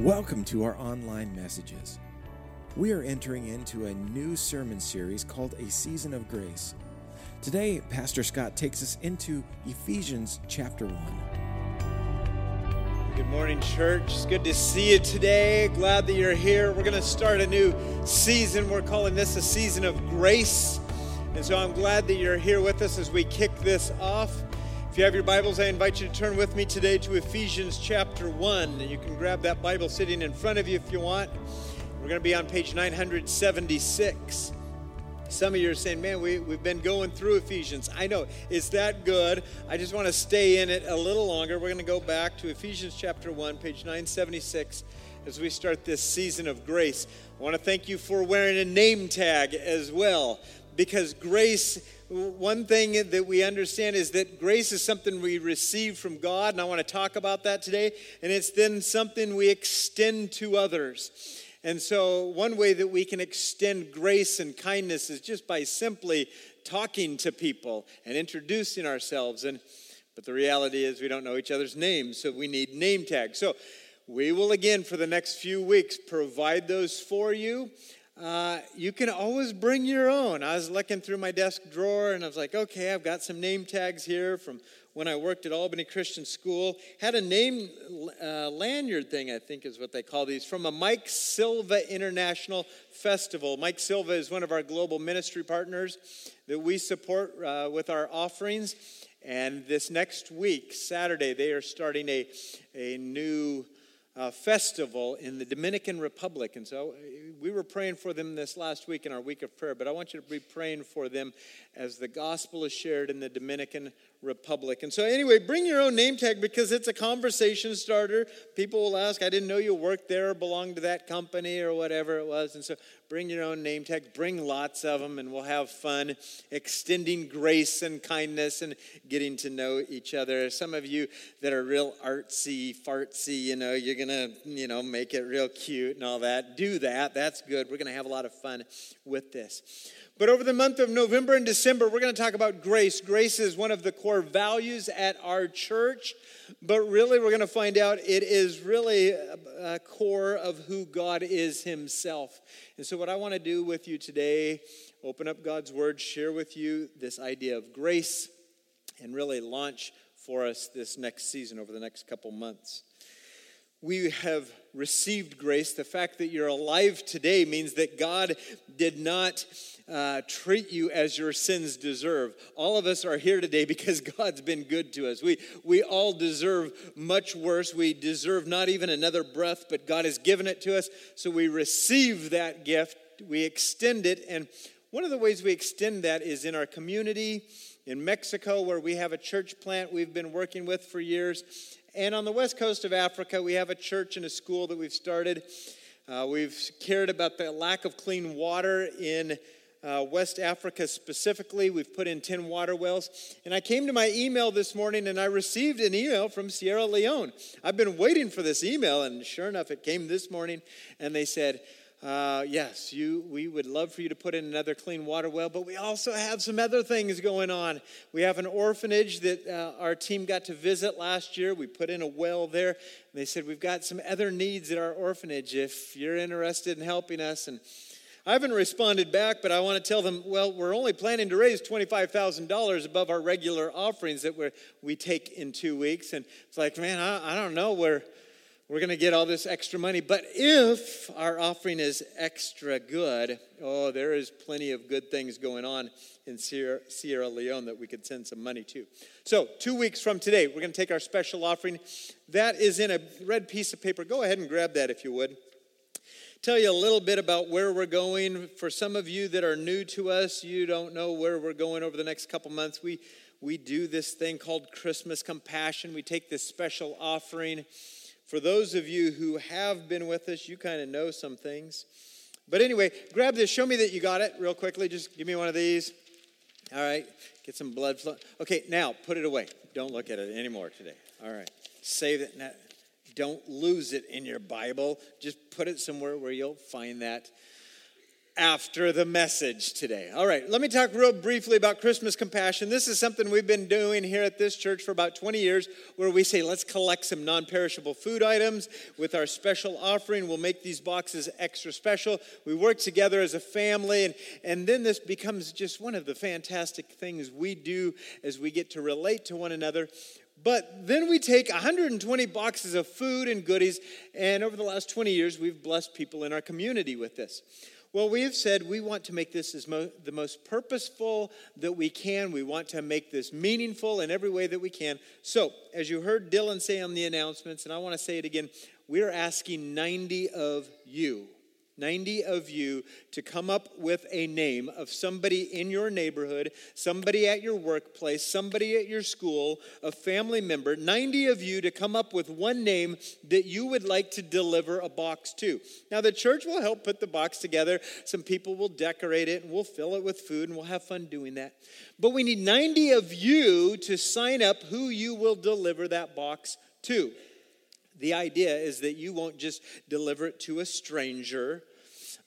Welcome to our online messages. We are entering into a new sermon series called A Season of Grace. Today, Pastor Scott takes us into Ephesians chapter 1. Good morning, church. It's good to see you today. Glad that you're here. We're going to start a new season. We're calling this a season of grace. And so I'm glad that you're here with us as we kick this off. If you have your Bibles, I invite you to turn with me today to Ephesians chapter 1. And you can grab that Bible sitting in front of you if you want. We're going to be on page 976. Some of you are saying, man, we, we've been going through Ephesians. I know, it's that good. I just want to stay in it a little longer. We're going to go back to Ephesians chapter 1, page 976, as we start this season of grace. I want to thank you for wearing a name tag as well, because grace one thing that we understand is that grace is something we receive from God, and I want to talk about that today. And it's then something we extend to others. And so, one way that we can extend grace and kindness is just by simply talking to people and introducing ourselves. And but the reality is, we don't know each other's names, so we need name tags. So, we will again for the next few weeks provide those for you. Uh, you can always bring your own. I was looking through my desk drawer and I was like, okay, I've got some name tags here from when I worked at Albany Christian School. Had a name uh, lanyard thing, I think is what they call these, from a Mike Silva International Festival. Mike Silva is one of our global ministry partners that we support uh, with our offerings. And this next week, Saturday, they are starting a, a new uh, festival in the Dominican Republic. And so uh, we were praying for them this last week in our week of prayer, but I want you to be praying for them as the gospel is shared in the Dominican Republic. And so, anyway, bring your own name tag because it's a conversation starter. People will ask, I didn't know you worked there or belonged to that company or whatever it was. And so, bring your own name tag, bring lots of them, and we'll have fun extending grace and kindness and getting to know each other. Some of you that are real artsy, fartsy, you know, you're going to, you know, make it real cute and all that. Do that. That's good. We're going to have a lot of fun with this. But over the month of November and December, we're going to talk about grace. Grace is one of the core values at our church, but really, we're going to find out it is really a core of who God is Himself. And so, what I want to do with you today, open up God's Word, share with you this idea of grace, and really launch for us this next season over the next couple months we have received grace. The fact that you're alive today means that God did not uh, treat you as your sins deserve. All of us are here today because God's been good to us. We, we all deserve much worse. We deserve not even another breath, but God has given it to us. So we receive that gift, we extend it. And one of the ways we extend that is in our community in Mexico, where we have a church plant we've been working with for years. And on the west coast of Africa, we have a church and a school that we've started. Uh, we've cared about the lack of clean water in uh, West Africa specifically. We've put in 10 water wells. And I came to my email this morning and I received an email from Sierra Leone. I've been waiting for this email, and sure enough, it came this morning. And they said, uh, yes, you, we would love for you to put in another clean water well, but we also have some other things going on. We have an orphanage that uh, our team got to visit last year. We put in a well there. They said, We've got some other needs at our orphanage if you're interested in helping us. And I haven't responded back, but I want to tell them, well, we're only planning to raise $25,000 above our regular offerings that we we take in two weeks. And it's like, man, I, I don't know where we're going to get all this extra money. But if our offering is extra good, oh, there is plenty of good things going on in Sierra, Sierra Leone that we could send some money to. So, two weeks from today, we're going to take our special offering. That is in a red piece of paper. Go ahead and grab that if you would. Tell you a little bit about where we're going. For some of you that are new to us, you don't know where we're going over the next couple months. We we do this thing called Christmas Compassion. We take this special offering for those of you who have been with us, you kind of know some things. But anyway, grab this. Show me that you got it real quickly. Just give me one of these. All right. Get some blood flow. Okay, now put it away. Don't look at it anymore today. All right. Save it. Don't lose it in your Bible. Just put it somewhere where you'll find that. after the message today. All right, let me talk real briefly about Christmas compassion. This is something we've been doing here at this church for about 20 years where we say, let's collect some non perishable food items with our special offering. We'll make these boxes extra special. We work together as a family, and, and then this becomes just one of the fantastic things we do as we get to relate to one another. But then we take 120 boxes of food and goodies, and over the last 20 years, we've blessed people in our community with this. Well, we have said we want to make this as mo- the most purposeful that we can. We want to make this meaningful in every way that we can. So, as you heard Dylan say on the announcements, and I want to say it again, we're asking 90 of you 90 of you to come up with a name of somebody in your neighborhood, somebody at your workplace, somebody at your school, a family member. 90 of you to come up with one name that you would like to deliver a box to. Now, the church will help put the box together. Some people will decorate it and we'll fill it with food and we'll have fun doing that. But we need 90 of you to sign up who you will deliver that box to. The idea is that you won't just deliver it to a stranger,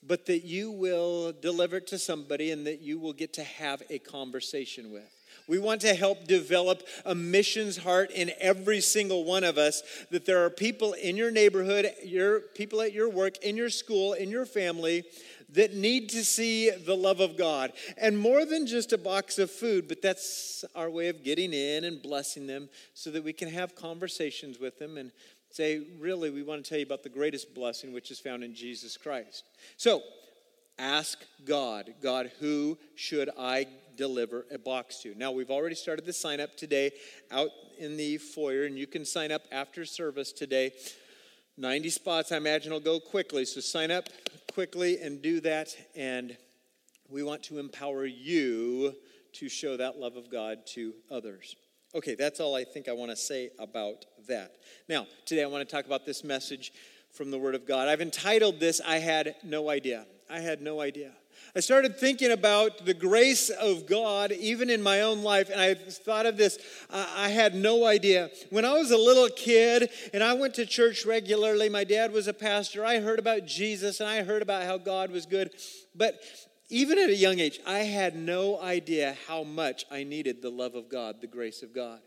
but that you will deliver it to somebody and that you will get to have a conversation with. We want to help develop a missions heart in every single one of us that there are people in your neighborhood, your people at your work, in your school, in your family that need to see the love of God. And more than just a box of food, but that's our way of getting in and blessing them so that we can have conversations with them and say, really, we want to tell you about the greatest blessing, which is found in Jesus Christ. So, ask God, God, who should I deliver a box to? Now, we've already started the sign up today out in the foyer, and you can sign up after service today. 90 spots, I imagine, will go quickly. So, sign up quickly and do that. And we want to empower you to show that love of God to others. Okay, that's all I think I want to say about that. Now, today I want to talk about this message from the Word of God. I've entitled this, I Had No Idea. I had no idea. I started thinking about the grace of God even in my own life, and I thought of this. I had no idea. When I was a little kid and I went to church regularly, my dad was a pastor. I heard about Jesus and I heard about how God was good. But even at a young age, I had no idea how much I needed the love of God, the grace of God.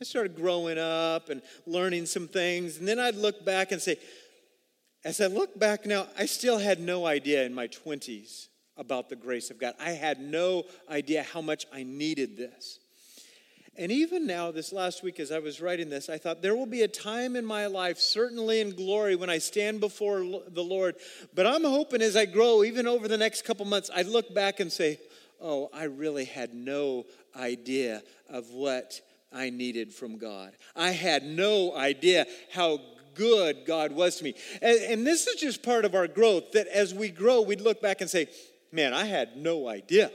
I started growing up and learning some things, and then I'd look back and say, as I look back now, I still had no idea in my 20s about the grace of God. I had no idea how much I needed this. And even now, this last week, as I was writing this, I thought there will be a time in my life, certainly in glory, when I stand before the Lord. But I'm hoping as I grow, even over the next couple months, I look back and say, oh, I really had no idea of what I needed from God. I had no idea how good God was to me. And, and this is just part of our growth that as we grow, we'd look back and say, man, I had no idea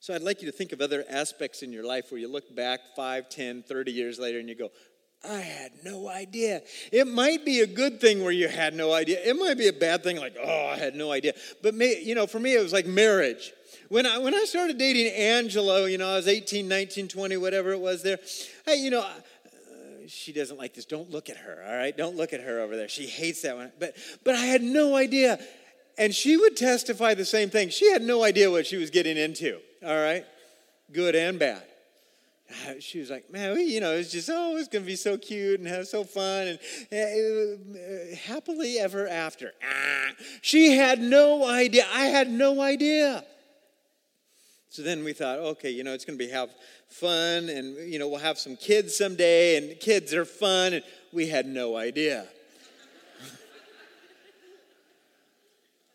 so I'd like you to think of other aspects in your life where you look back 5, 10, 30 years later and you go, I had no idea. It might be a good thing where you had no idea. It might be a bad thing like, oh, I had no idea. But may, you know, for me it was like marriage. When I when I started dating Angela, you know, I was 18, 19, 20, whatever it was there. Hey, you know, uh, she doesn't like this. Don't look at her, all right? Don't look at her over there. She hates that one. But but I had no idea. And she would testify the same thing. She had no idea what she was getting into all right? Good and bad. She was like, man, we, you know, it's just, oh, it's going to be so cute and have so fun and uh, happily ever after. Ah. She had no idea. I had no idea. So then we thought, okay, you know, it's going to be have fun and, you know, we'll have some kids someday and kids are fun. And we had no idea.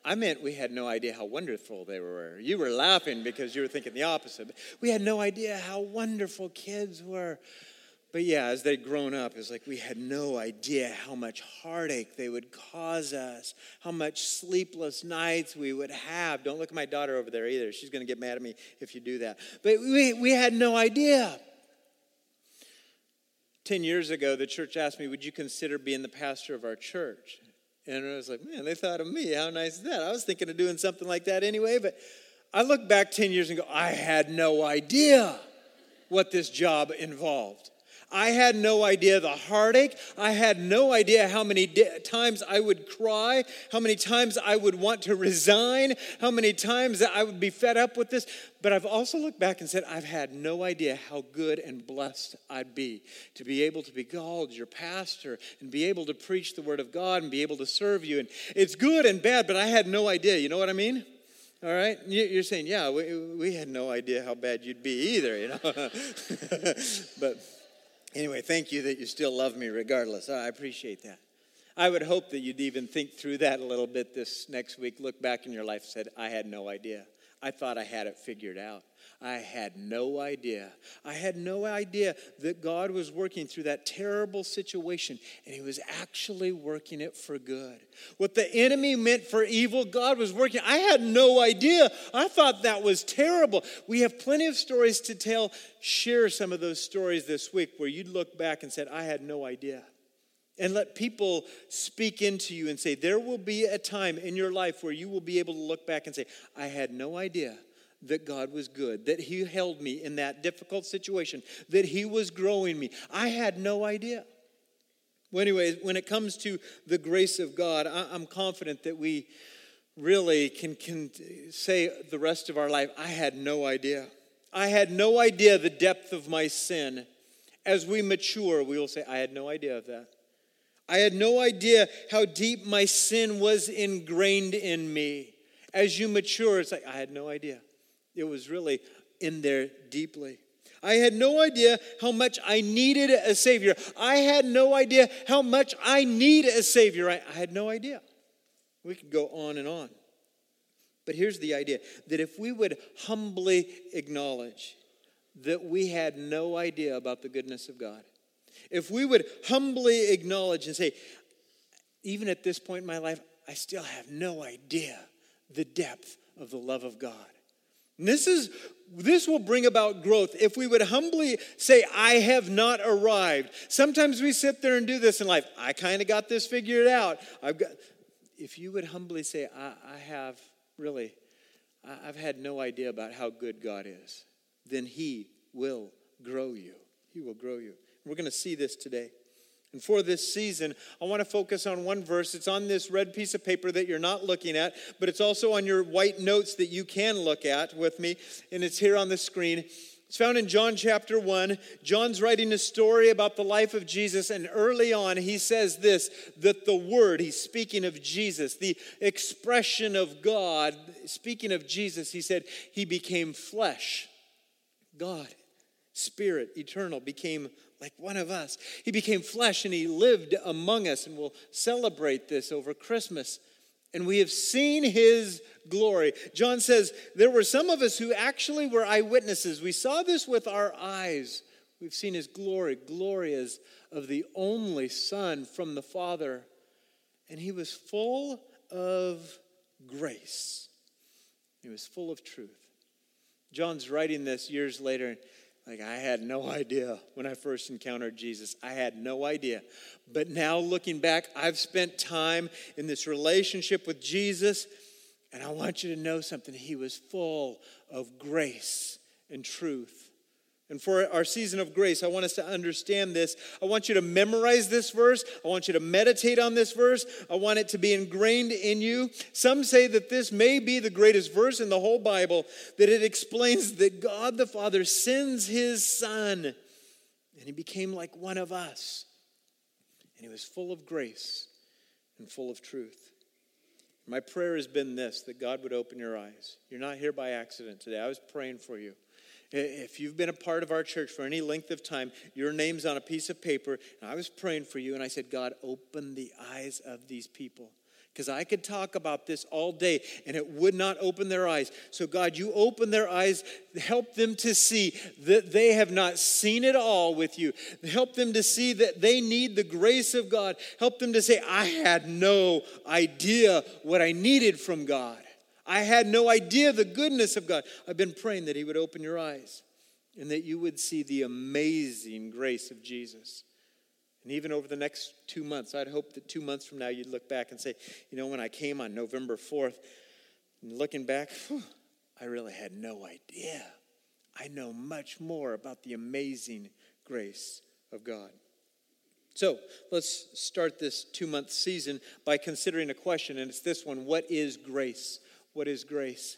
I meant we had no idea how wonderful they were. You were laughing because you were thinking the opposite. We had no idea how wonderful kids were. But yeah, as they'd grown up, it's like we had no idea how much heartache they would cause us, how much sleepless nights we would have. Don't look at my daughter over there either. She's going to get mad at me if you do that. But we, we had no idea. 10 years ago, the church asked me, Would you consider being the pastor of our church? And I was like, man, they thought of me. How nice is that? I was thinking of doing something like that anyway, but I look back 10 years and go, I had no idea what this job involved. I had no idea the heartache. I had no idea how many di- times I would cry, how many times I would want to resign, how many times I would be fed up with this. But I've also looked back and said, I've had no idea how good and blessed I'd be to be able to be called your pastor and be able to preach the word of God and be able to serve you. And it's good and bad, but I had no idea. You know what I mean? All right? You're saying, yeah, we, we had no idea how bad you'd be either, you know? but Anyway, thank you that you still love me regardless. I appreciate that. I would hope that you'd even think through that a little bit this next week. Look back in your life said, I had no idea. I thought I had it figured out. I had no idea. I had no idea that God was working through that terrible situation and He was actually working it for good. What the enemy meant for evil, God was working. I had no idea. I thought that was terrible. We have plenty of stories to tell. Share some of those stories this week where you'd look back and said, I had no idea. And let people speak into you and say, There will be a time in your life where you will be able to look back and say, I had no idea that God was good, that He held me in that difficult situation, that He was growing me. I had no idea. Well, anyways, when it comes to the grace of God, I'm confident that we really can, can say the rest of our life, I had no idea. I had no idea the depth of my sin. As we mature, we will say, I had no idea of that. I had no idea how deep my sin was ingrained in me. As you mature, it's like, I had no idea. It was really in there deeply. I had no idea how much I needed a Savior. I had no idea how much I need a Savior. I, I had no idea. We could go on and on. But here's the idea that if we would humbly acknowledge that we had no idea about the goodness of God, if we would humbly acknowledge and say, even at this point in my life, I still have no idea the depth of the love of God. And this is this will bring about growth if we would humbly say, I have not arrived. Sometimes we sit there and do this in life. I kind of got this figured out. I've got if you would humbly say, I, I have really, I've had no idea about how good God is, then He will grow you. He will grow you. We're going to see this today. And for this season, I want to focus on one verse. It's on this red piece of paper that you're not looking at, but it's also on your white notes that you can look at with me, and it's here on the screen. It's found in John chapter 1. John's writing a story about the life of Jesus, and early on he says this that the Word, he's speaking of Jesus, the expression of God, speaking of Jesus, he said, He became flesh. God, Spirit, eternal, became like one of us. He became flesh and he lived among us, and we'll celebrate this over Christmas. And we have seen his glory. John says there were some of us who actually were eyewitnesses. We saw this with our eyes. We've seen his glory, glory as of the only Son from the Father. And he was full of grace, he was full of truth. John's writing this years later, like, I had no idea when I first encountered Jesus. I had no idea. But now, looking back, I've spent time in this relationship with Jesus, and I want you to know something. He was full of grace and truth. And for our season of grace, I want us to understand this. I want you to memorize this verse. I want you to meditate on this verse. I want it to be ingrained in you. Some say that this may be the greatest verse in the whole Bible, that it explains that God the Father sends his Son, and he became like one of us. And he was full of grace and full of truth. My prayer has been this that God would open your eyes. You're not here by accident today. I was praying for you. If you've been a part of our church for any length of time, your name's on a piece of paper. And I was praying for you, and I said, God, open the eyes of these people. Because I could talk about this all day and it would not open their eyes. So, God, you open their eyes, help them to see that they have not seen it all with you. Help them to see that they need the grace of God. Help them to say, I had no idea what I needed from God. I had no idea the goodness of God. I've been praying that He would open your eyes and that you would see the amazing grace of Jesus. And even over the next two months, I'd hope that two months from now you'd look back and say, you know, when I came on November 4th, looking back, whew, I really had no idea. I know much more about the amazing grace of God. So let's start this two month season by considering a question, and it's this one What is grace? What is grace?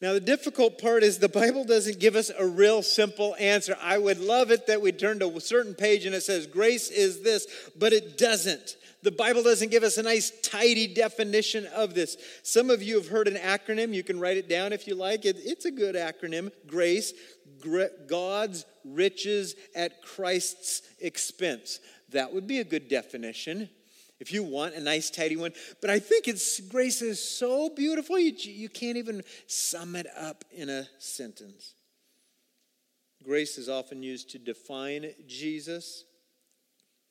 Now, the difficult part is the Bible doesn't give us a real simple answer. I would love it that we turn to a certain page and it says, Grace is this, but it doesn't. The Bible doesn't give us a nice, tidy definition of this. Some of you have heard an acronym. You can write it down if you like. It, it's a good acronym GRACE, God's riches at Christ's expense. That would be a good definition if you want a nice, tidy one. But I think it's grace is so beautiful, you, you can't even sum it up in a sentence. Grace is often used to define Jesus,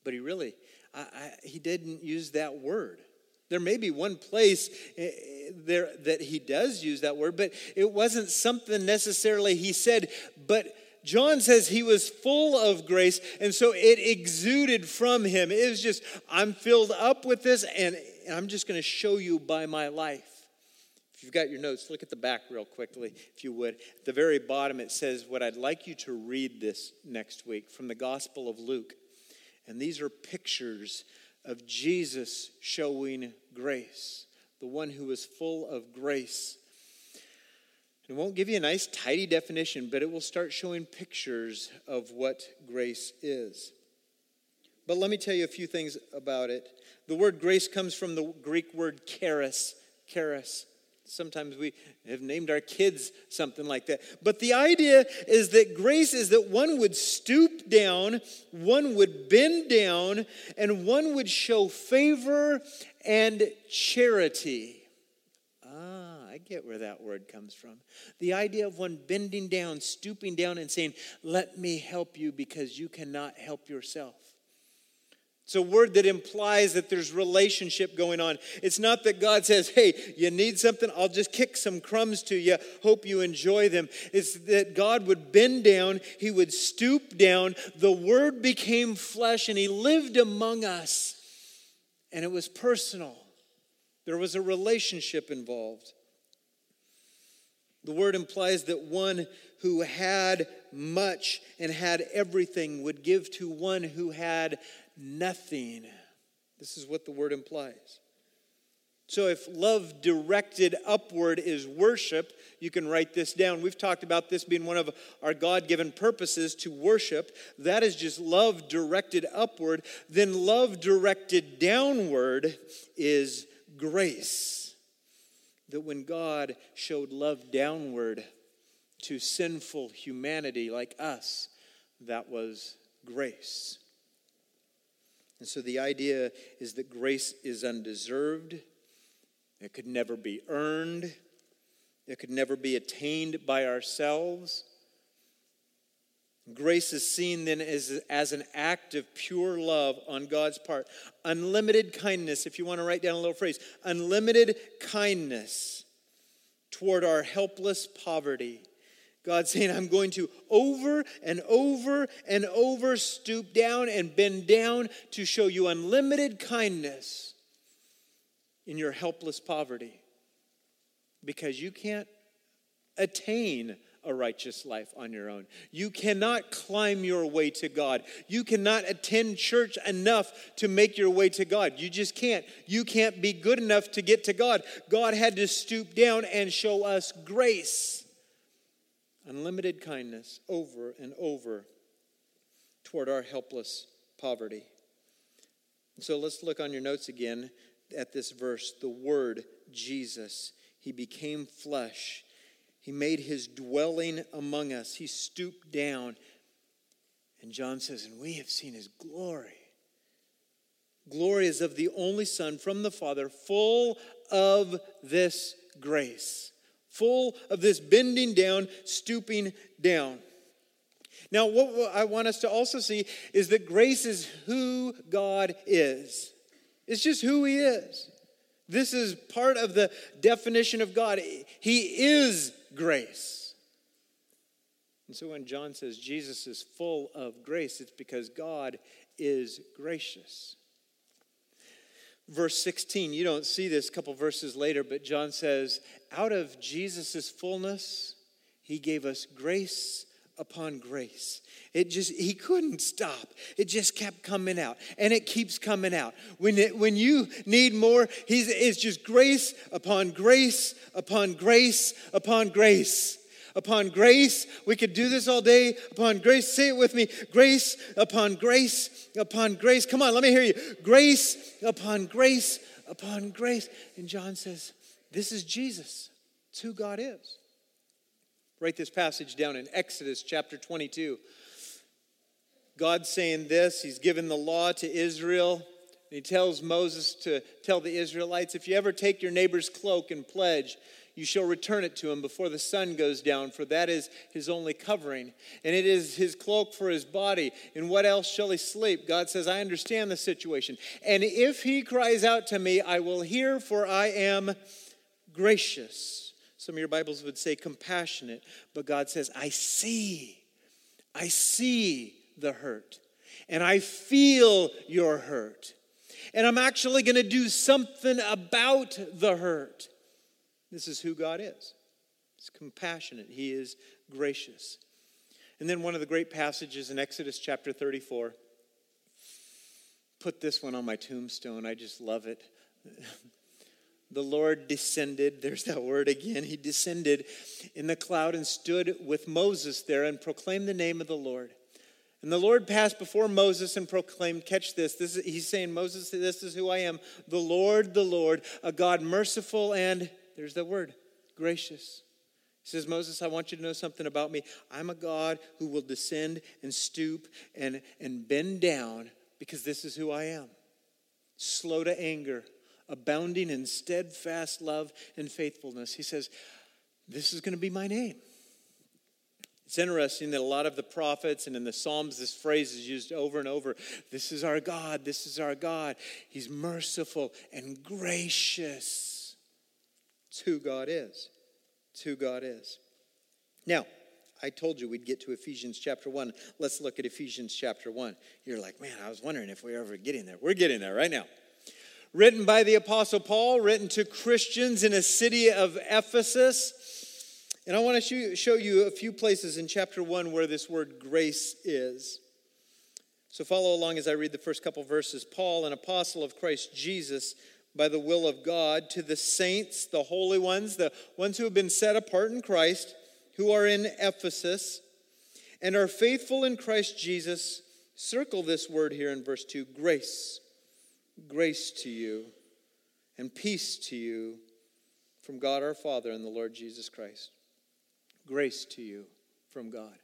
but he really, I, I, he didn't use that word. There may be one place eh, eh, there that he does use that word, but it wasn't something necessarily he said, but John says he was full of grace, and so it exuded from him. It was just, I'm filled up with this, and I'm just going to show you by my life. If you've got your notes, look at the back real quickly, if you would. At the very bottom, it says, What I'd like you to read this next week from the Gospel of Luke. And these are pictures of Jesus showing grace, the one who was full of grace it won't give you a nice, tidy definition, but it will start showing pictures of what grace is. But let me tell you a few things about it. The word grace comes from the Greek word charis. Charis. Sometimes we have named our kids something like that. But the idea is that grace is that one would stoop down, one would bend down, and one would show favor and charity. Get where that word comes from. The idea of one bending down, stooping down, and saying, Let me help you because you cannot help yourself. It's a word that implies that there's relationship going on. It's not that God says, Hey, you need something? I'll just kick some crumbs to you. Hope you enjoy them. It's that God would bend down, He would stoop down. The Word became flesh and He lived among us. And it was personal, there was a relationship involved. The word implies that one who had much and had everything would give to one who had nothing. This is what the word implies. So, if love directed upward is worship, you can write this down. We've talked about this being one of our God given purposes to worship. That is just love directed upward. Then, love directed downward is grace that when God showed love downward to sinful humanity like us, that was grace. And so the idea is that grace is undeserved, it could never be earned, it could never be attained by ourselves. Grace is seen then as, as an act of pure love on God's part. Unlimited kindness, if you want to write down a little phrase, unlimited kindness toward our helpless poverty. God saying, I'm going to over and over and over stoop down and bend down to show you unlimited kindness in your helpless poverty because you can't attain a righteous life on your own. You cannot climb your way to God. You cannot attend church enough to make your way to God. You just can't. You can't be good enough to get to God. God had to stoop down and show us grace, unlimited kindness over and over toward our helpless poverty. So let's look on your notes again at this verse the word Jesus. He became flesh he made his dwelling among us. He stooped down. And John says, And we have seen his glory. Glory is of the only Son from the Father, full of this grace, full of this bending down, stooping down. Now, what I want us to also see is that grace is who God is. It's just who He is. This is part of the definition of God. He is grace. And so when John says Jesus is full of grace, it's because God is gracious. Verse 16, you don't see this a couple verses later, but John says, out of Jesus' fullness, he gave us grace upon grace. It just, he couldn't stop. It just kept coming out and it keeps coming out. When, it, when you need more, he's, it's just grace upon grace upon grace upon grace. Upon grace, we could do this all day. Upon grace, say it with me grace upon grace upon grace. Come on, let me hear you. Grace upon grace upon grace. And John says, This is Jesus. It's who God is. Write this passage down in Exodus chapter 22. God's saying this, He's given the law to Israel. And he tells Moses to tell the Israelites if you ever take your neighbor's cloak and pledge, you shall return it to him before the sun goes down, for that is his only covering. And it is his cloak for his body. And what else shall he sleep? God says, I understand the situation. And if he cries out to me, I will hear, for I am gracious some of your Bibles would say compassionate, but God says, I see. I see the hurt. And I feel your hurt. And I'm actually going to do something about the hurt. This is who God is. He's compassionate, He is gracious. And then one of the great passages in Exodus chapter 34. Put this one on my tombstone. I just love it. the Lord descended, there's that word again, he descended in the cloud and stood with Moses there and proclaimed the name of the Lord. And the Lord passed before Moses and proclaimed, catch this, this is, he's saying, Moses, this is who I am, the Lord, the Lord, a God merciful and, there's that word, gracious. He says, Moses, I want you to know something about me. I'm a God who will descend and stoop and, and bend down because this is who I am. Slow to anger, abounding in steadfast love and faithfulness. He says, This is going to be my name. It's interesting that a lot of the prophets and in the Psalms, this phrase is used over and over. This is our God. This is our God. He's merciful and gracious. It's who God is. It's who God is. Now, I told you we'd get to Ephesians chapter 1. Let's look at Ephesians chapter 1. You're like, man, I was wondering if we are ever getting there. We're getting there right now written by the Apostle Paul, written to Christians in a city of Ephesus. And I want to show you a few places in chapter 1 where this word grace is. So follow along as I read the first couple verses. Paul, an apostle of Christ Jesus, by the will of God, to the saints, the holy ones, the ones who have been set apart in Christ, who are in Ephesus and are faithful in Christ Jesus. Circle this word here in verse 2 grace Grace to you and peace to you from God our Father and the Lord Jesus Christ. Grace to you from God.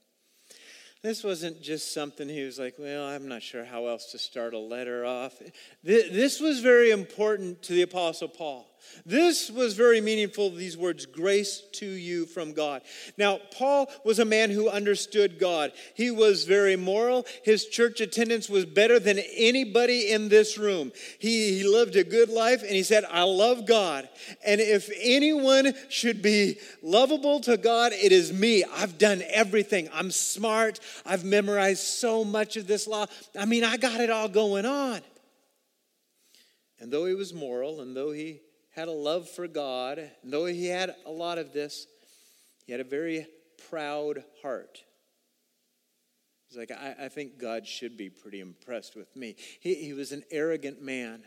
This wasn't just something he was like, well, I'm not sure how else to start a letter off. This was very important to the Apostle Paul. This was very meaningful, these words, grace to you from God. Now, Paul was a man who understood God. He was very moral. His church attendance was better than anybody in this room. He, he lived a good life, and he said, I love God. And if anyone should be lovable to God, it is me. I've done everything. I'm smart. I've memorized so much of this law. I mean, I got it all going on. And though he was moral, and though he had a love for God. And though he had a lot of this, he had a very proud heart. He's like, I, I think God should be pretty impressed with me. He, he was an arrogant man.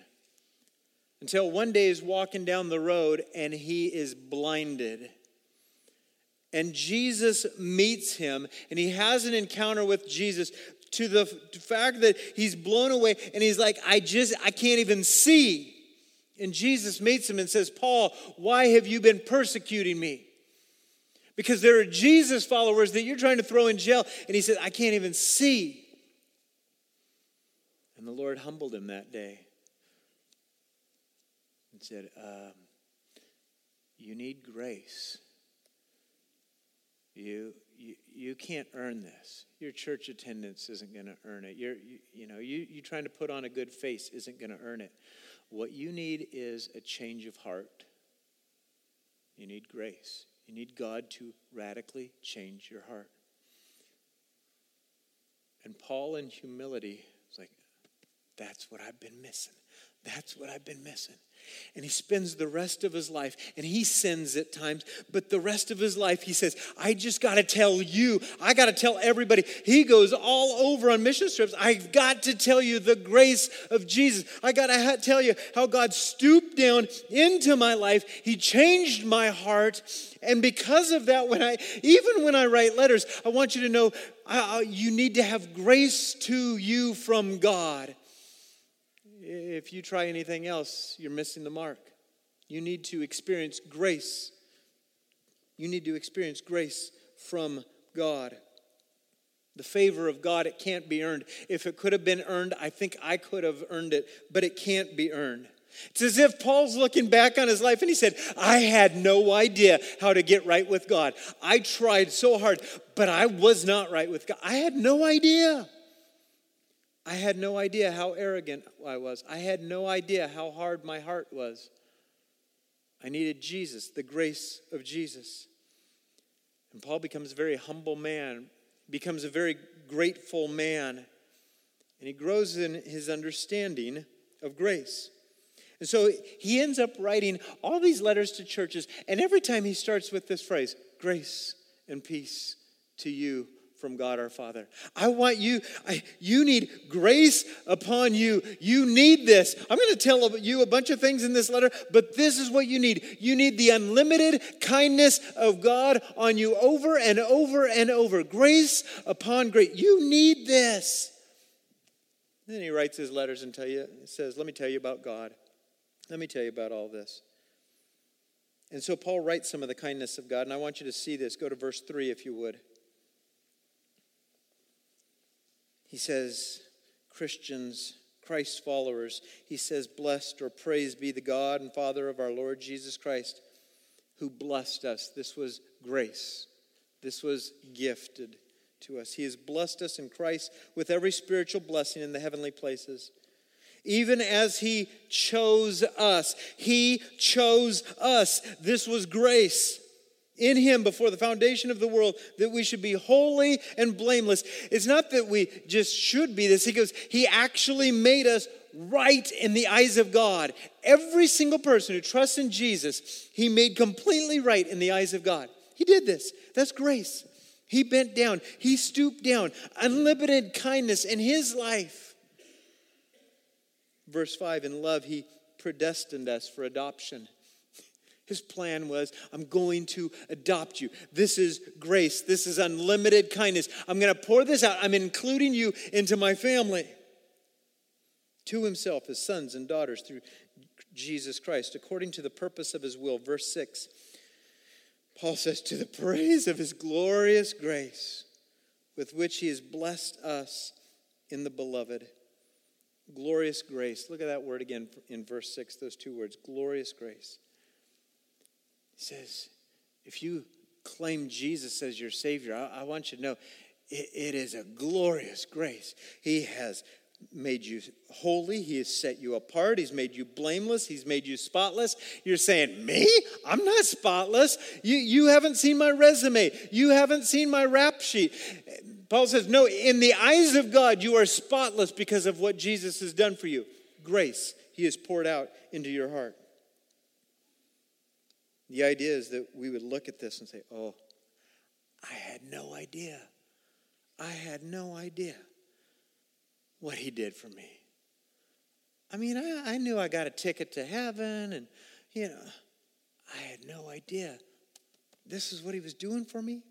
Until one day he's walking down the road and he is blinded. And Jesus meets him, and he has an encounter with Jesus to the fact that he's blown away and he's like, I just, I can't even see. And Jesus meets him and says, Paul, why have you been persecuting me? Because there are Jesus followers that you're trying to throw in jail. And he said, I can't even see. And the Lord humbled him that day and said, um, You need grace. You, you, you can't earn this. Your church attendance isn't going to earn it. You're, you, you know, you, you trying to put on a good face isn't going to earn it. What you need is a change of heart. You need grace. You need God to radically change your heart. And Paul, in humility, was like, That's what I've been missing. That's what I've been missing. And he spends the rest of his life, and he sins at times, but the rest of his life, he says, I just got to tell you, I got to tell everybody. He goes all over on mission trips. I've got to tell you the grace of Jesus. I got to tell you how God stooped down into my life. He changed my heart. And because of that, when I, even when I write letters, I want you to know uh, you need to have grace to you from God. If you try anything else, you're missing the mark. You need to experience grace. You need to experience grace from God. The favor of God, it can't be earned. If it could have been earned, I think I could have earned it, but it can't be earned. It's as if Paul's looking back on his life and he said, I had no idea how to get right with God. I tried so hard, but I was not right with God. I had no idea. I had no idea how arrogant I was. I had no idea how hard my heart was. I needed Jesus, the grace of Jesus. And Paul becomes a very humble man, becomes a very grateful man, and he grows in his understanding of grace. And so he ends up writing all these letters to churches, and every time he starts with this phrase grace and peace to you from God our Father. I want you, I, you need grace upon you. You need this. I'm going to tell you a bunch of things in this letter, but this is what you need. You need the unlimited kindness of God on you over and over and over. Grace upon grace. You need this. Then he writes his letters and tell you, says, Let me tell you about God. Let me tell you about all this. And so Paul writes some of the kindness of God, and I want you to see this. Go to verse 3 if you would. He says, Christians, Christ's followers, he says, Blessed or praised be the God and Father of our Lord Jesus Christ, who blessed us. This was grace, this was gifted to us. He has blessed us in Christ with every spiritual blessing in the heavenly places. Even as He chose us, He chose us. This was grace in him before the foundation of the world that we should be holy and blameless. It's not that we just should be this. He goes, He actually made us right in the eyes of God. Every single person who trusts in Jesus, He made completely right in the eyes of God. He did this. That's grace. He bent down, He stooped down, unlimited kindness in His life. Verse 5 In love, He predestined us for adoption his plan was I'm going to adopt you. This is grace. This is unlimited kindness. I'm going to pour this out. I'm including you into my family. To himself his sons and daughters through Jesus Christ, according to the purpose of his will. Verse 6, Paul says, To the praise of his glorious grace, with which he has blessed us in the beloved. Glorious grace. Look at that word again in verse 6, those two words glorious grace. He says, if you claim Jesus as your Savior, I, I want you to know it, it is a glorious grace. He has made you holy. He has set you apart. He's made you blameless. He's made you spotless. You're saying, Me? I'm not spotless. You, you haven't seen my resume. You haven't seen my rap sheet. Paul says, No, in the eyes of God, you are spotless because of what Jesus has done for you. Grace, He has poured out into your heart. The idea is that we would look at this and say, oh, I had no idea. I had no idea what he did for me. I mean, I, I knew I got a ticket to heaven, and, you know, I had no idea this is what he was doing for me.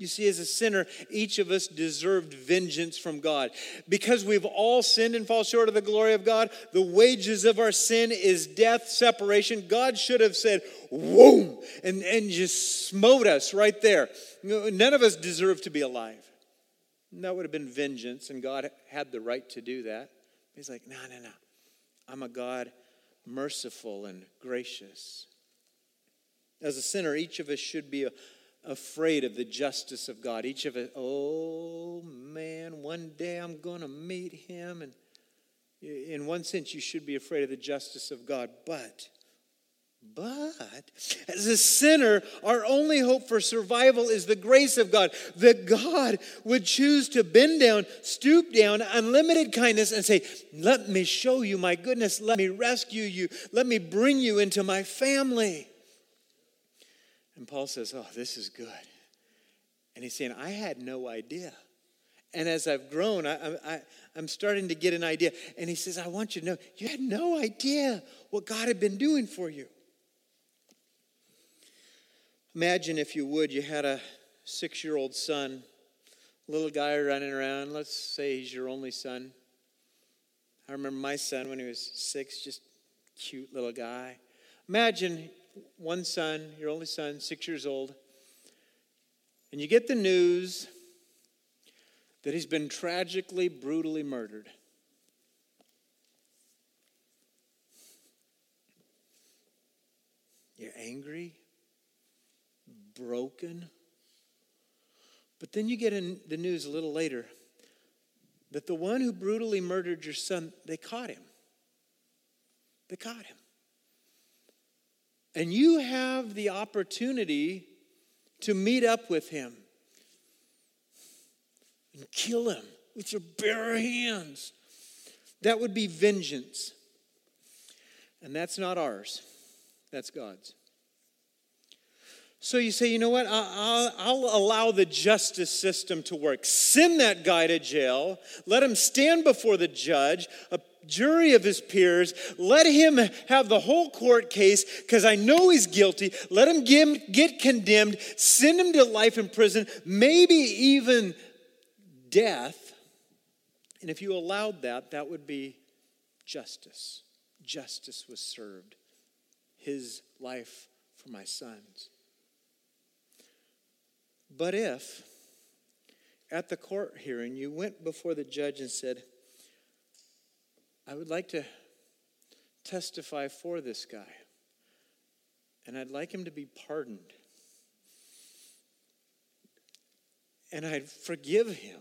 You see, as a sinner, each of us deserved vengeance from God. Because we've all sinned and fall short of the glory of God, the wages of our sin is death, separation. God should have said, whoom, and, and just smote us right there. None of us deserve to be alive. And that would have been vengeance, and God had the right to do that. He's like, no, no, no. I'm a God merciful and gracious. As a sinner, each of us should be a afraid of the justice of God. Each of us, oh man, one day I'm going to meet him. And in one sense, you should be afraid of the justice of God. But But as a sinner, our only hope for survival is the grace of God. That God would choose to bend down, stoop down, unlimited kindness, and say, Let me show you my goodness. Let me rescue you. Let me bring you into my family. And Paul says, Oh, this is good. And he's saying, I had no idea. And as I've grown, I, I, I'm starting to get an idea. And he says, I want you to know, you had no idea what God had been doing for you. Imagine, if you would, you had a six year old son, little guy running around. Let's say he's your only son. I remember my son when he was six, just cute little guy. Imagine one son, your only son, six years old, and you get the news that he's been tragically, brutally murdered. You're angry broken. But then you get in the news a little later that the one who brutally murdered your son, they caught him. They caught him. And you have the opportunity to meet up with him and kill him with your bare hands. That would be vengeance. And that's not ours, that's God's. So you say, you know what? I'll, I'll, allow the justice system to work. Send that guy to jail. Let him stand before the judge, jury of his peers. Let him have the whole court case because I know he's guilty. Let him get, condemned. Send him to life in prison, maybe even death. And if you allowed that, that would be justice. Justice was served. His life for my sons. But if at the court hearing you went before the judge and said, I would like to testify for this guy, and I'd like him to be pardoned, and I'd forgive him.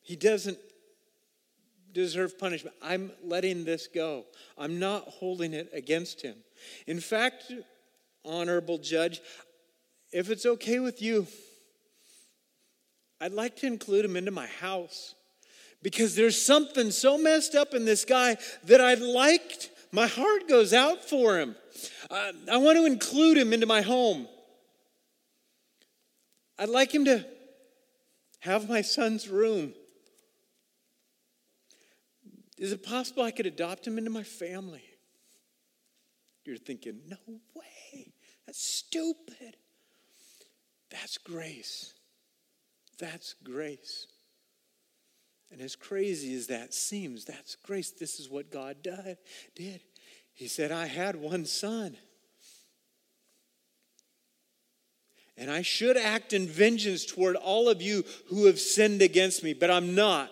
He doesn't deserve punishment. I'm letting this go. I'm not holding it against him. In fact, honorable judge, if it's okay with you, I'd like to include him into my house because there's something so messed up in this guy that I liked. my heart goes out for him. I, I want to include him into my home. I'd like him to have my son's room. Is it possible I could adopt him into my family? You're thinking, no way. That's stupid. That's grace. That's grace. And as crazy as that seems, that's grace. This is what God did. did. He said, I had one son. And I should act in vengeance toward all of you who have sinned against me, but I'm not.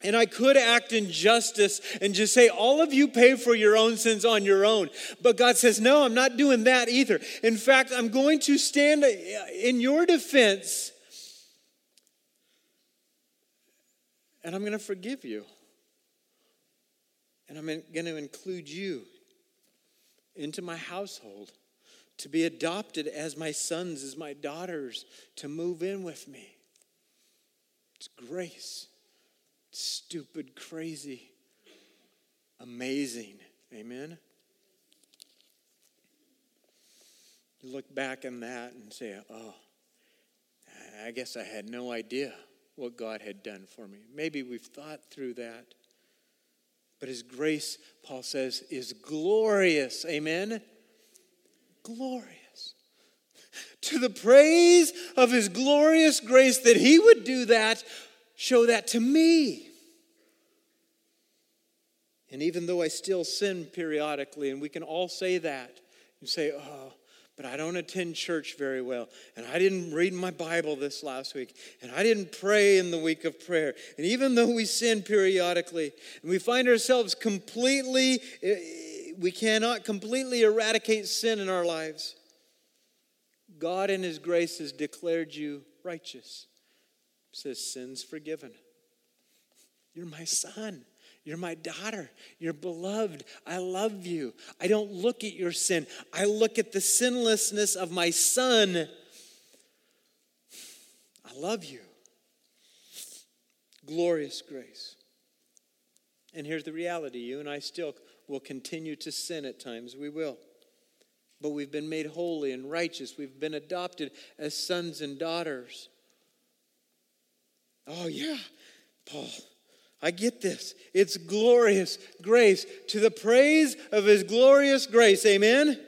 And I could act in justice and just say, all of you pay for your own sins on your own. But God says, no, I'm not doing that either. In fact, I'm going to stand uh, in your defense and I'm going to forgive you. And I'm going to include you into my household to be adopted as my sons, as my daughters, to move in with me. It's grace It's stupid, crazy, amazing. Amen? You look back on that and say, oh, I guess I had no idea what God had done for me. Maybe we've thought through that. But His grace, Paul says, is glorious. Amen? Glorious. To the praise of His glorious grace that He would do that, show that to me. And even though I still sin periodically, and we can all say that, and say, oh, but I don't attend church very well, and I didn't read my Bible this last week, and I didn't pray in the week of prayer. And even though we sin periodically, and we find ourselves completely, eh, we cannot completely eradicate sin in our lives, God in His grace has declared you righteous. says, Sin's forgiven. You're my son. You're my daughter. You're beloved. I love you. I don't look at your sin, I look at the sinlessness of my son. I love you. Glorious grace. And here's the reality you and I still will continue to sin at times. We will. But we've been made holy and righteous. We've been adopted as sons and daughters. Oh, yeah, Paul. I get this. It's glorious grace to the praise of his glorious grace. Amen? Amen?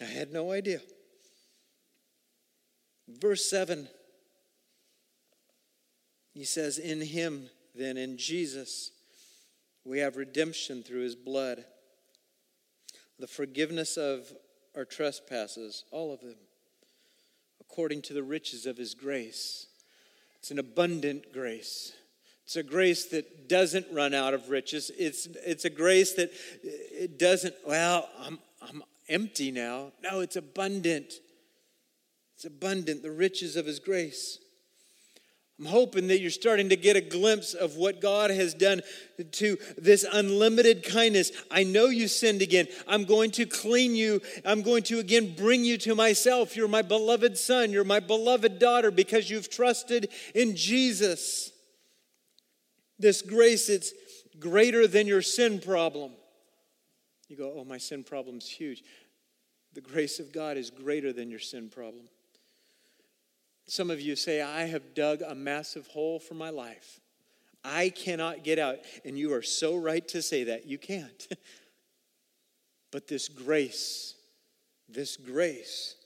I had no idea. Verse 7, he says, In him, then, in Jesus, we have redemption through his blood, the forgiveness of our trespasses, all of them, according to the riches of his grace. It's an abundant grace. It's a grace that doesn't run out of riches. It's, it's a grace that it doesn't, well, I'm, I'm empty now. No, it's abundant. It's abundant, the riches of his grace. I'm hoping that you're starting to get a glimpse of what God has done to this unlimited kindness. I know you sinned again. I'm going to clean you. I'm going to again bring you to myself. You're my beloved son. You're my beloved daughter because you've trusted in Jesus. This grace, it's greater than your sin problem. You go, oh, my sin problem's huge. The grace of God is greater than your sin problem. Some of you say, I have dug a massive hole for my life. I cannot get out. And you are so right to say that. You can't. but this grace, this grace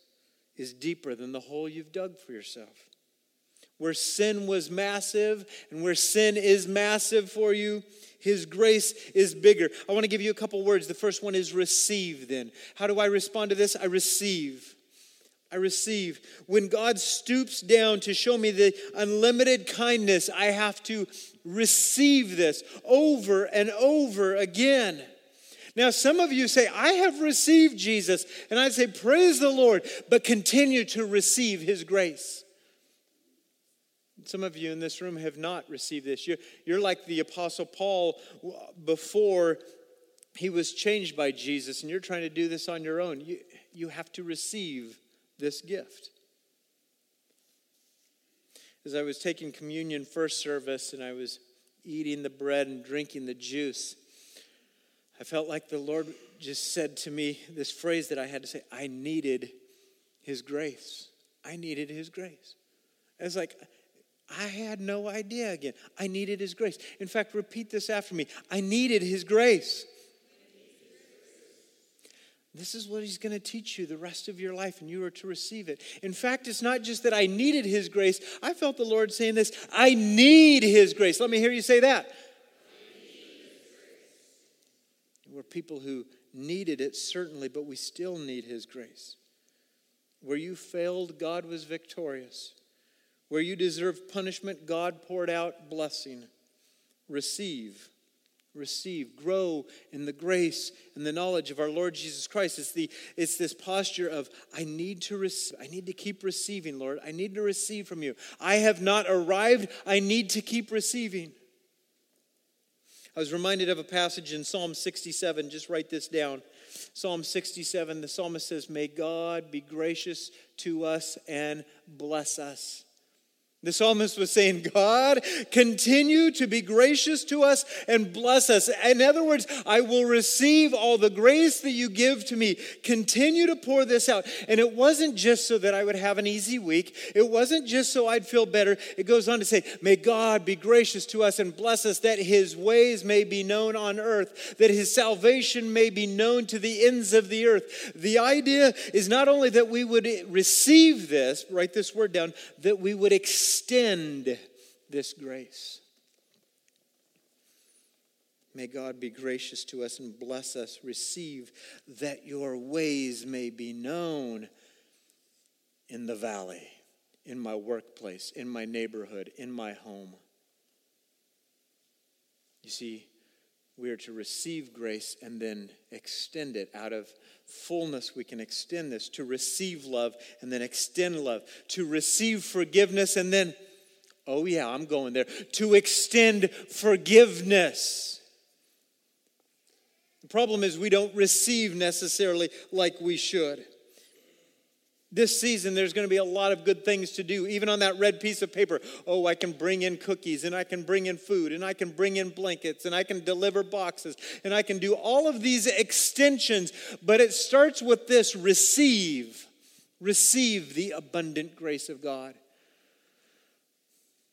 is deeper than the hole you've dug for yourself. Where sin was massive and where sin is massive for you, his grace is bigger. I want to give you a couple words. The first one is receive, then. How do I respond to this? I receive. I receive. When God stoops down to show me the unlimited kindness, I have to receive this over and over again. Now, some of you say, I have received Jesus, and I say, Praise the Lord, but continue to receive His grace. Some of you in this room have not received this. You're, you're like the Apostle Paul before he was changed by Jesus, and you're trying to do this on your own. You, you have to receive this gift. As I was taking communion first service and I was eating the bread and drinking the juice, I felt like the Lord just said to me this phrase that I had to say I needed His grace. I needed His grace. I was like, I had no idea again. I needed His grace. In fact, repeat this after me I needed His grace. This is what he's going to teach you the rest of your life, and you are to receive it. In fact, it's not just that I needed his grace. I felt the Lord saying this I need his grace. Let me hear you say that. We're people who needed it, certainly, but we still need his grace. Where you failed, God was victorious. Where you deserve punishment, God poured out blessing. Receive receive, grow in the grace and the knowledge of our Lord Jesus Christ. It's, the, it's this posture of, I need to receive, I need to keep receiving, Lord. I need to receive from you. I have not arrived, I need to keep receiving. I was reminded of a passage in Psalm 67. Just write this down. Psalm 67, the psalmist says, May God be gracious to us and bless us. The psalmist was saying, God, continue to be gracious to us and bless us. In other words, I will receive all the grace that you give to me. Continue to pour this out. And it wasn't just so that I would have an easy week, it wasn't just so I'd feel better. It goes on to say, May God be gracious to us and bless us, that his ways may be known on earth, that his salvation may be known to the ends of the earth. The idea is not only that we would receive this, write this word down, that we would accept extend this grace. May God be gracious to us and bless us. Receive that your ways may be known in the valley, in my workplace, in my neighborhood, in my home. You see, we are to receive grace and then extend it out of fullness. We can extend this to receive love and then extend love, to receive forgiveness and then Oh, yeah, I'm going there. To extend forgiveness. The problem is we don't receive necessarily like we should. This season, there's going to be a lot of good things to do, even on that red piece of paper. Oh, I can bring in cookies, and I can bring in food, and I can bring in blankets, and I can deliver boxes, and I can do all of these extensions. But it starts with this receive. Receive the abundant grace of God.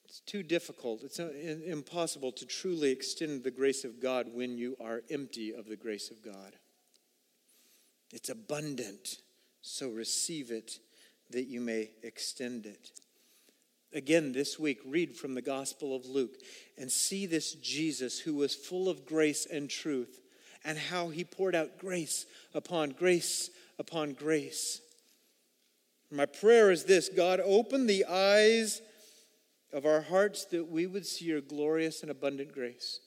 It's too difficult, it's uh, impossible to truly extend the grace of God when you are empty of the grace of God. It's abundant. So receive it that you may extend it. Again, this week, read from the Gospel of Luke and see this Jesus who was full of grace and truth and how he poured out grace upon grace upon grace. My prayer is this God, open the eyes of our hearts that we would see your glorious and abundant grace.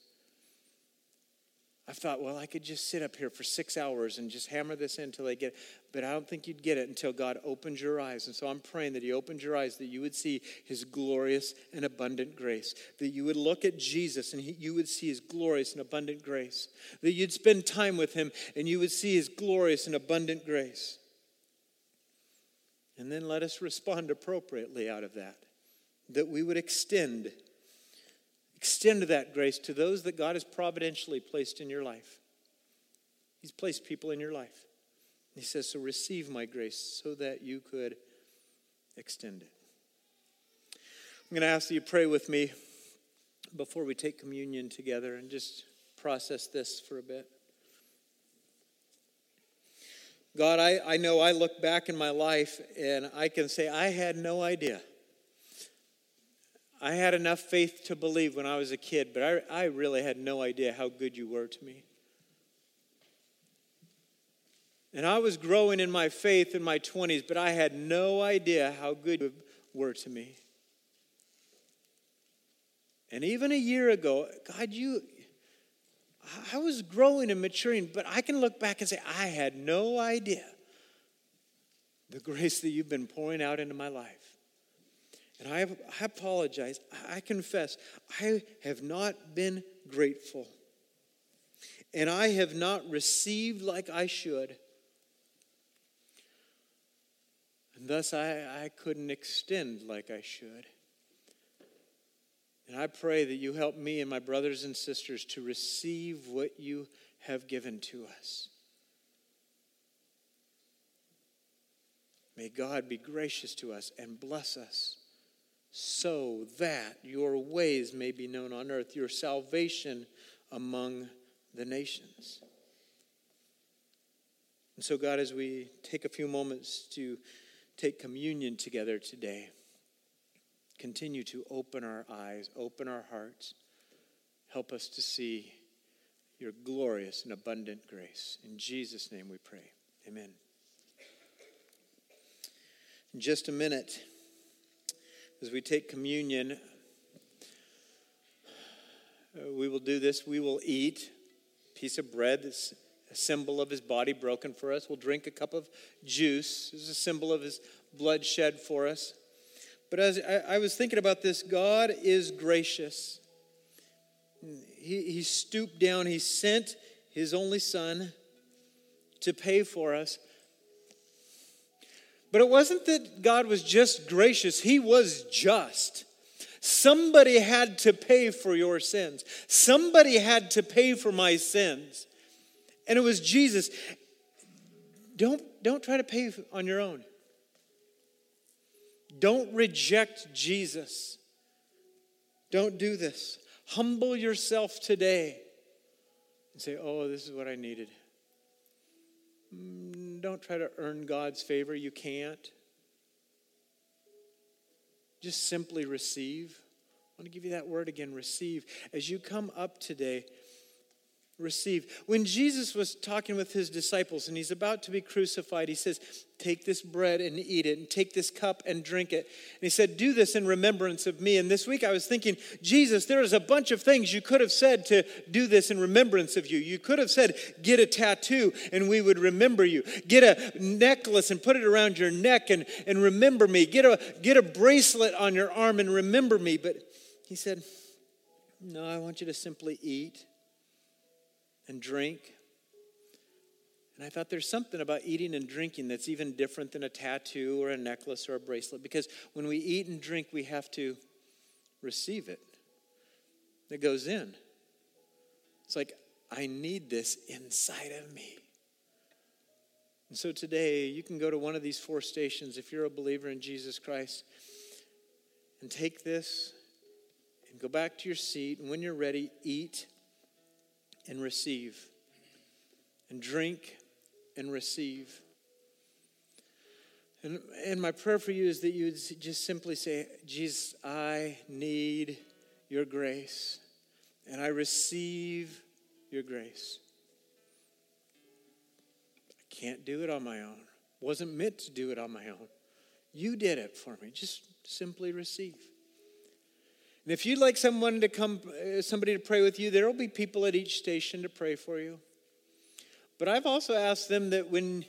I thought, well, I could just sit up here for six hours and just hammer this in until I get it. But I don't think you'd get it until God opens your eyes. And so I'm praying that He opens your eyes, that you would see His glorious and abundant grace, that you would look at Jesus and he, you would see His glorious and abundant grace, that you'd spend time with Him and you would see His glorious and abundant grace. And then let us respond appropriately out of that, that we would extend Extend that grace to those that God has providentially placed in your life. He's placed people in your life. He says, So receive my grace so that you could extend it. I'm going to ask that you pray with me before we take communion together and just process this for a bit. God, I, I know I look back in my life and I can say I had no idea I had enough faith to believe when I was a kid, but I, I really had no idea how good you were to me. And I was growing in my faith in my 20s, but I had no idea how good you were to me. And even a year ago, God, you, I was growing and maturing, but I can look back and say, I had no idea the grace that you've been pouring out into my life. And I, I apologize. I confess, I have not been grateful. And I have not received like I should. And thus, I, I couldn't extend like I should. And I pray that you help me and my brothers and sisters to receive what you have given to us. May God be gracious to us and bless us so that your ways may be known on earth, your salvation among the nations. And so, God, as we take a few moments to take communion together today, continue to open our eyes, open our hearts, help us to see your glorious and abundant grace. In Jesus' name we pray. Amen. In just a minute, as we take communion, uh, we will do this. We will eat a piece of bread that's a symbol of his body broken for us. We'll drink a cup of juice as a symbol of his blood shed for us. But as I, I was thinking about this, God is gracious. He, he stooped down, he sent his only son to pay for us. But it wasn't that God was just gracious, He was just. Somebody had to pay for your sins. Somebody had to pay for my sins. And it was Jesus. Don't, don't try to pay on your own. Don't reject Jesus. Don't do this. Humble yourself today and say, Oh, this is what I needed. Don't try to earn God's favor. You can't. Just simply receive. I want to give you that word again receive. As you come up today, receive. When Jesus was talking with his disciples and he's about to be crucified, he says, Take this bread and eat it, and take this cup and drink it. And he said, Do this in remembrance of me. And this week I was thinking, Jesus, there is a bunch of things you could have said to do this in remembrance of you. You could have said, Get a tattoo and we would remember you. Get a necklace and put it around your neck and, and remember me. Get a, get a bracelet on your arm and remember me. But he said, No, I want you to simply eat and drink. And I thought there's something about eating and drinking that's even different than a tattoo or a necklace or a bracelet because when we eat and drink, we have to receive it. It goes in. It's like, I need this inside of me. And so today, you can go to one of these four stations if you're a believer in Jesus Christ and take this and go back to your seat. And when you're ready, eat and receive, and drink and receive. And, and my prayer for you is that you would just simply say, Jesus, I need your grace, and I receive your grace. I can't do it on my own. Wasn't meant to do it on my own. You did it for me. Just simply receive. And if you'd like someone to come, uh, somebody to pray with you, there will be people at each station to pray for you. But I've also asked them that when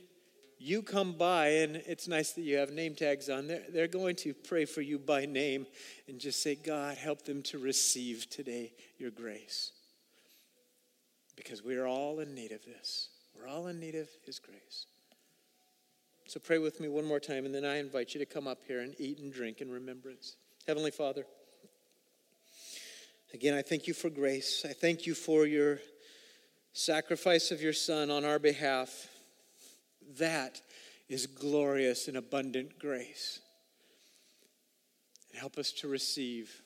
you come by, and it's nice that you have name tags on, they're, they're going to pray for you by name and just say, God, help them to receive today your grace. Because we are all in need of this. We're all in need of His grace. So pray with me one more time, and then I invite you to come up here and eat and drink in remembrance. Heavenly Father, Again, I thank you for grace. I thank you for your sacrifice of your Son on our behalf. That is glorious and abundant grace. Help us to receive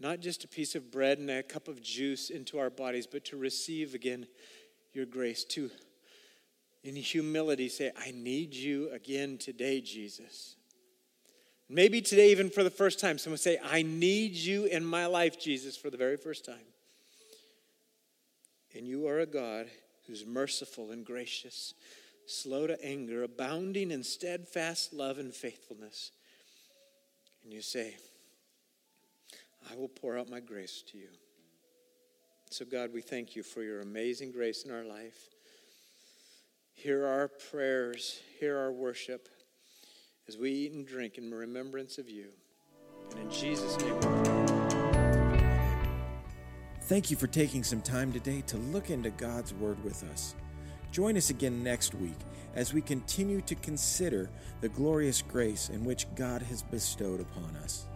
not just a piece of bread and a cup of juice into our bodies, but to receive again your grace, to in humility say, I need you again today, Jesus. Maybe today, even for the first time, someone say, I need you in my life, Jesus, for the very first time. And you are a God who's merciful and gracious, slow to anger, abounding in steadfast love and faithfulness. And you say, I will pour out my grace to you. So, God, we thank you for your amazing grace in our life. Hear our prayers, hear our worship as we eat and drink in remembrance of you. And in Jesus' name Thank you for taking some time today to look into God's Word with us. Join us again next week as we continue to consider the glorious grace in which God has bestowed upon us.